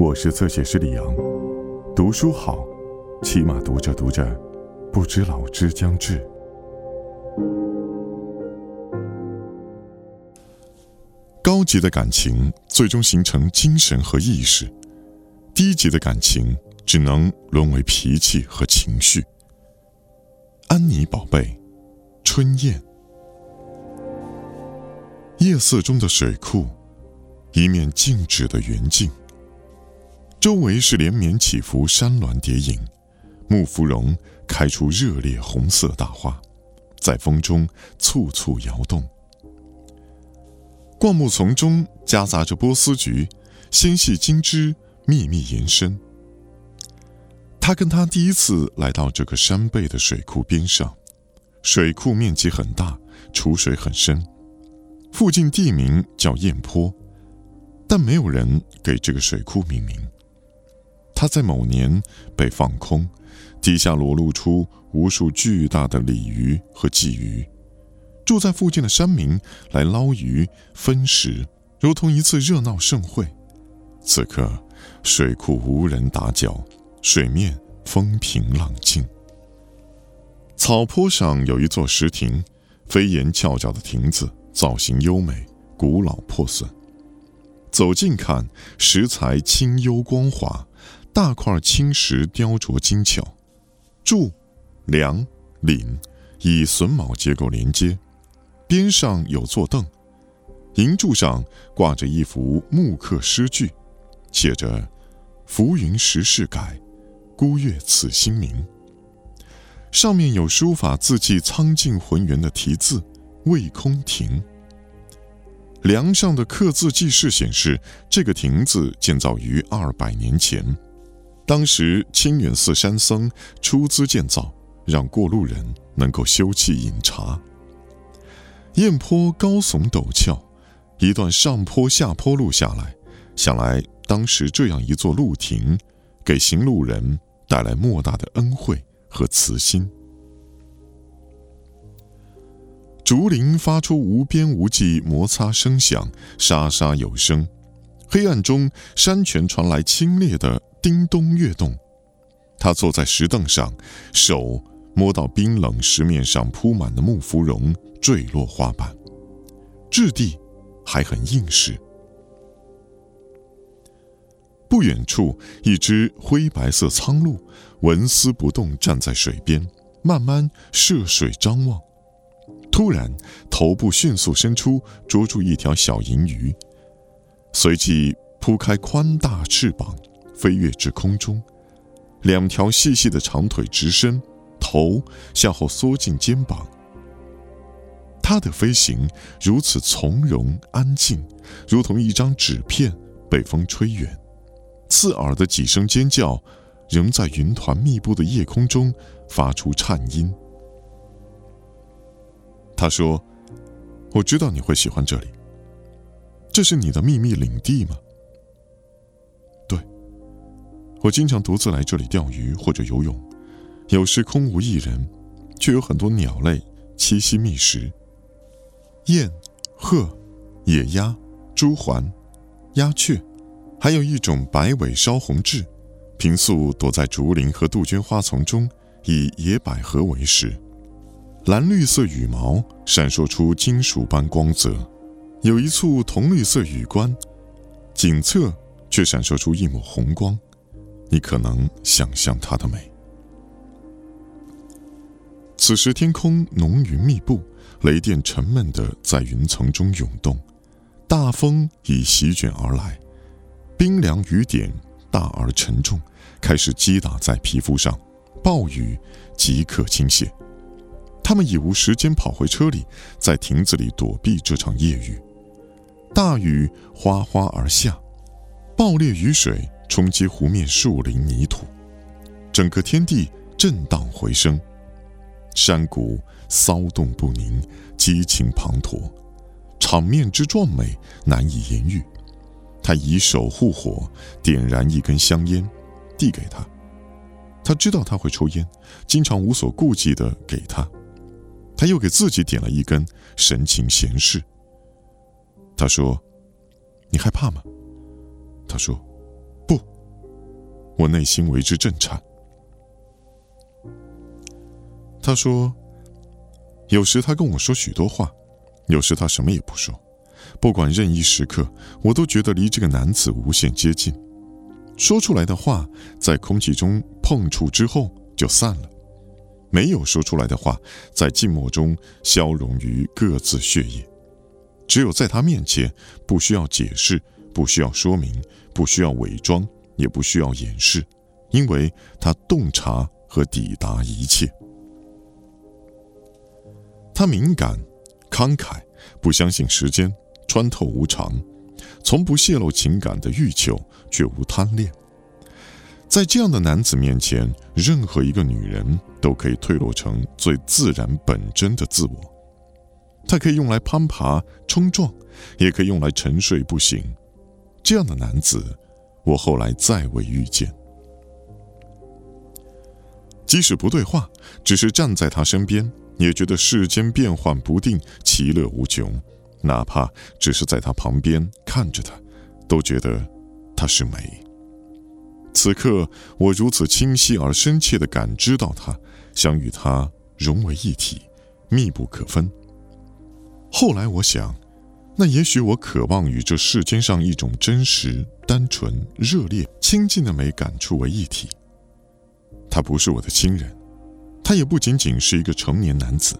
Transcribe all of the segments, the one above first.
我是侧写师李阳，读书好，起码读着读着，不知老之将至。高级的感情最终形成精神和意识，低级的感情只能沦为脾气和情绪。安妮宝贝，春燕，夜色中的水库，一面静止的圆镜。周围是连绵起伏山峦叠影，木芙蓉开出热烈红色大花，在风中簇簇摇动。灌木丛中夹杂着波斯菊，纤细金枝密密延伸。他跟他第一次来到这个山背的水库边上，水库面积很大，储水很深，附近地名叫雁坡，但没有人给这个水库命名。它在某年被放空，底下裸露出无数巨大的鲤鱼和鲫鱼。住在附近的山民来捞鱼分食，如同一次热闹盛会。此刻，水库无人打搅，水面风平浪静。草坡上有一座石亭，飞檐翘角的亭子，造型优美，古老破损。走近看，石材清幽光滑。大块青石雕琢精巧，柱、梁、檩以榫卯结构连接，边上有座凳，银柱上挂着一幅木刻诗句，写着“浮云时事改，孤月此心明”。上面有书法字迹苍劲浑圆的题字“魏空亭”。梁上的刻字记事显示，这个亭子建造于二百年前。当时清远寺山僧出资建造，让过路人能够休憩饮茶。雁坡高耸陡峭，一段上坡下坡路下来，想来当时这样一座路亭，给行路人带来莫大的恩惠和慈心。竹林发出无边无际摩擦声响，沙沙有声。黑暗中，山泉传来清冽的。叮咚跃动，他坐在石凳上，手摸到冰冷石面上铺满的木芙蓉坠落花瓣，质地还很硬实。不远处，一只灰白色苍鹭纹丝不动站在水边，慢慢涉水张望。突然，头部迅速伸出，捉住一条小银鱼，随即铺开宽大翅膀。飞跃至空中，两条细细的长腿直伸，头向后缩进肩膀。它的飞行如此从容安静，如同一张纸片被风吹远。刺耳的几声尖叫，仍在云团密布的夜空中发出颤音。他说：“我知道你会喜欢这里。这是你的秘密领地吗？”对我经常独自来这里钓鱼或者游泳，有时空无一人，却有很多鸟类栖息觅食。雁、鹤、野鸭、朱鹮、鸦雀，还有一种白尾烧红雉，平素躲在竹林和杜鹃花丛中，以野百合为食。蓝绿色羽毛闪烁出金属般光泽，有一簇铜绿色羽冠，颈侧却闪烁出一抹红光。你可能想象它的美。此时天空浓云密布，雷电沉闷的在云层中涌动，大风已席卷而来，冰凉雨点大而沉重，开始击打在皮肤上，暴雨即刻倾泻。他们已无时间跑回车里，在亭子里躲避这场夜雨。大雨哗哗而下，爆裂雨水。冲击湖面、树林、泥土，整个天地震荡回声，山谷骚动不宁，激情滂沱，场面之壮美难以言喻。他以手护火，点燃一根香烟，递给他。他知道他会抽烟，经常无所顾忌地给他。他又给自己点了一根，神情闲适。他说：“你害怕吗？”他说。不。我内心为之震颤。他说：“有时他跟我说许多话，有时他什么也不说。不管任意时刻，我都觉得离这个男子无限接近。说出来的话，在空气中碰触之后就散了；没有说出来的话，在静默中消融于各自血液。只有在他面前，不需要解释，不需要说明，不需要伪装，也不需要掩饰，因为他洞察和抵达一切。”他敏感、慷慨，不相信时间，穿透无常，从不泄露情感的欲求，却无贪恋。在这样的男子面前，任何一个女人都可以退落成最自然本真的自我。他可以用来攀爬、冲撞，也可以用来沉睡不醒。这样的男子，我后来再未遇见。即使不对话，只是站在他身边。也觉得世间变幻不定，其乐无穷。哪怕只是在他旁边看着他，都觉得他是美。此刻，我如此清晰而深切地感知到他，想与他融为一体，密不可分。后来我想，那也许我渴望与这世间上一种真实、单纯、热烈、亲近的美感触为一体。他不是我的亲人。他也不仅仅是一个成年男子，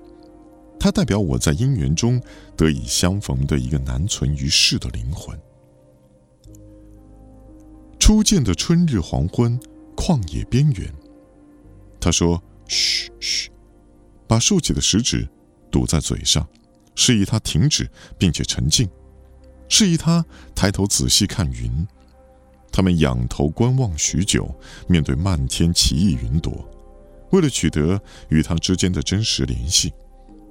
他代表我在姻缘中得以相逢的一个难存于世的灵魂。初见的春日黄昏，旷野边缘。他说：“嘘嘘，把竖起的食指堵在嘴上，示意他停止，并且沉静，示意他抬头仔细看云。他们仰头观望许久，面对漫天奇异云朵。”为了取得与他之间的真实联系，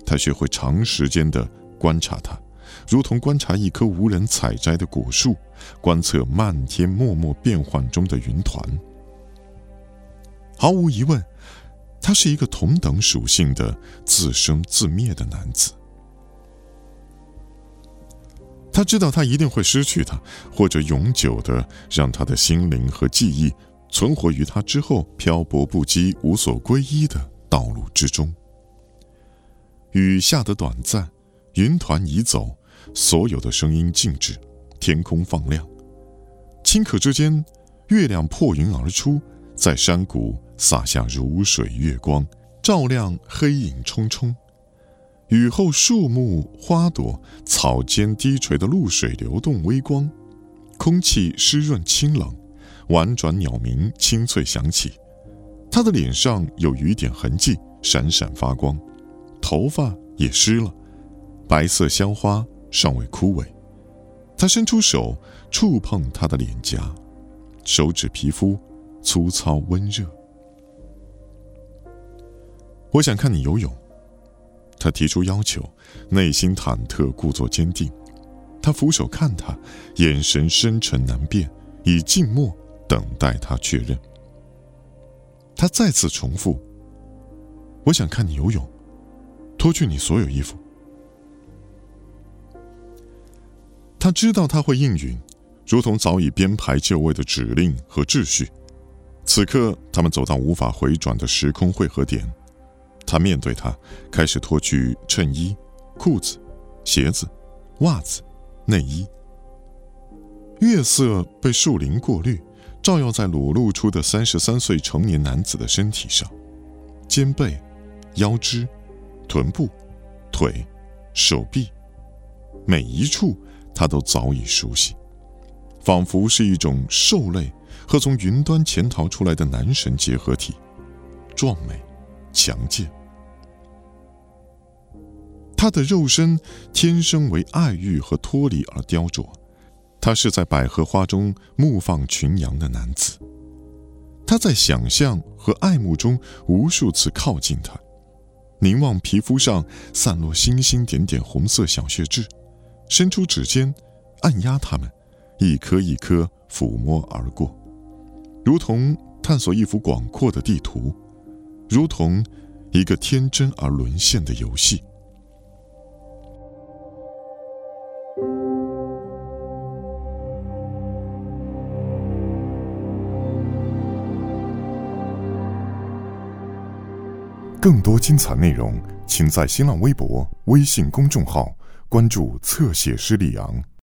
他学会长时间的观察他，如同观察一棵无人采摘的果树，观测漫天默默变幻中的云团。毫无疑问，他是一个同等属性的自生自灭的男子。他知道他一定会失去他，或者永久的让他的心灵和记忆。存活于他之后漂泊不羁、无所归依的道路之中。雨下得短暂，云团已走，所有的声音静止，天空放亮。顷刻之间，月亮破云而出，在山谷洒下如水月光，照亮黑影冲冲。雨后，树木、花朵、草间低垂的露水流动微光，空气湿润清冷。婉转鸟鸣，清脆响起。他的脸上有雨点痕迹，闪闪发光，头发也湿了。白色香花尚未枯萎。他伸出手触碰她的脸颊，手指皮肤粗糙温热。我想看你游泳。他提出要求，内心忐忑，故作坚定。他俯首看他，眼神深沉难辨，以静默。等待他确认。他再次重复：“我想看你游泳，脱去你所有衣服。”他知道他会应允，如同早已编排就位的指令和秩序。此刻，他们走到无法回转的时空汇合点。他面对他，开始脱去衬衣、裤子、鞋子、袜子、内衣。月色被树林过滤。照耀在裸露出的三十三岁成年男子的身体上，肩背、腰肢、臀部、腿、手臂，每一处他都早已熟悉，仿佛是一种兽类和从云端潜逃出来的男神结合体，壮美、强健。他的肉身天生为爱欲和脱离而雕琢。他是在百合花中牧放群羊的男子，他在想象和爱慕中无数次靠近他，凝望皮肤上散落星星点点红色小血痣，伸出指尖按压它们，一颗一颗抚摸而过，如同探索一幅广阔的地图，如同一个天真而沦陷的游戏。更多精彩内容，请在新浪微博、微信公众号关注侧写师李阳。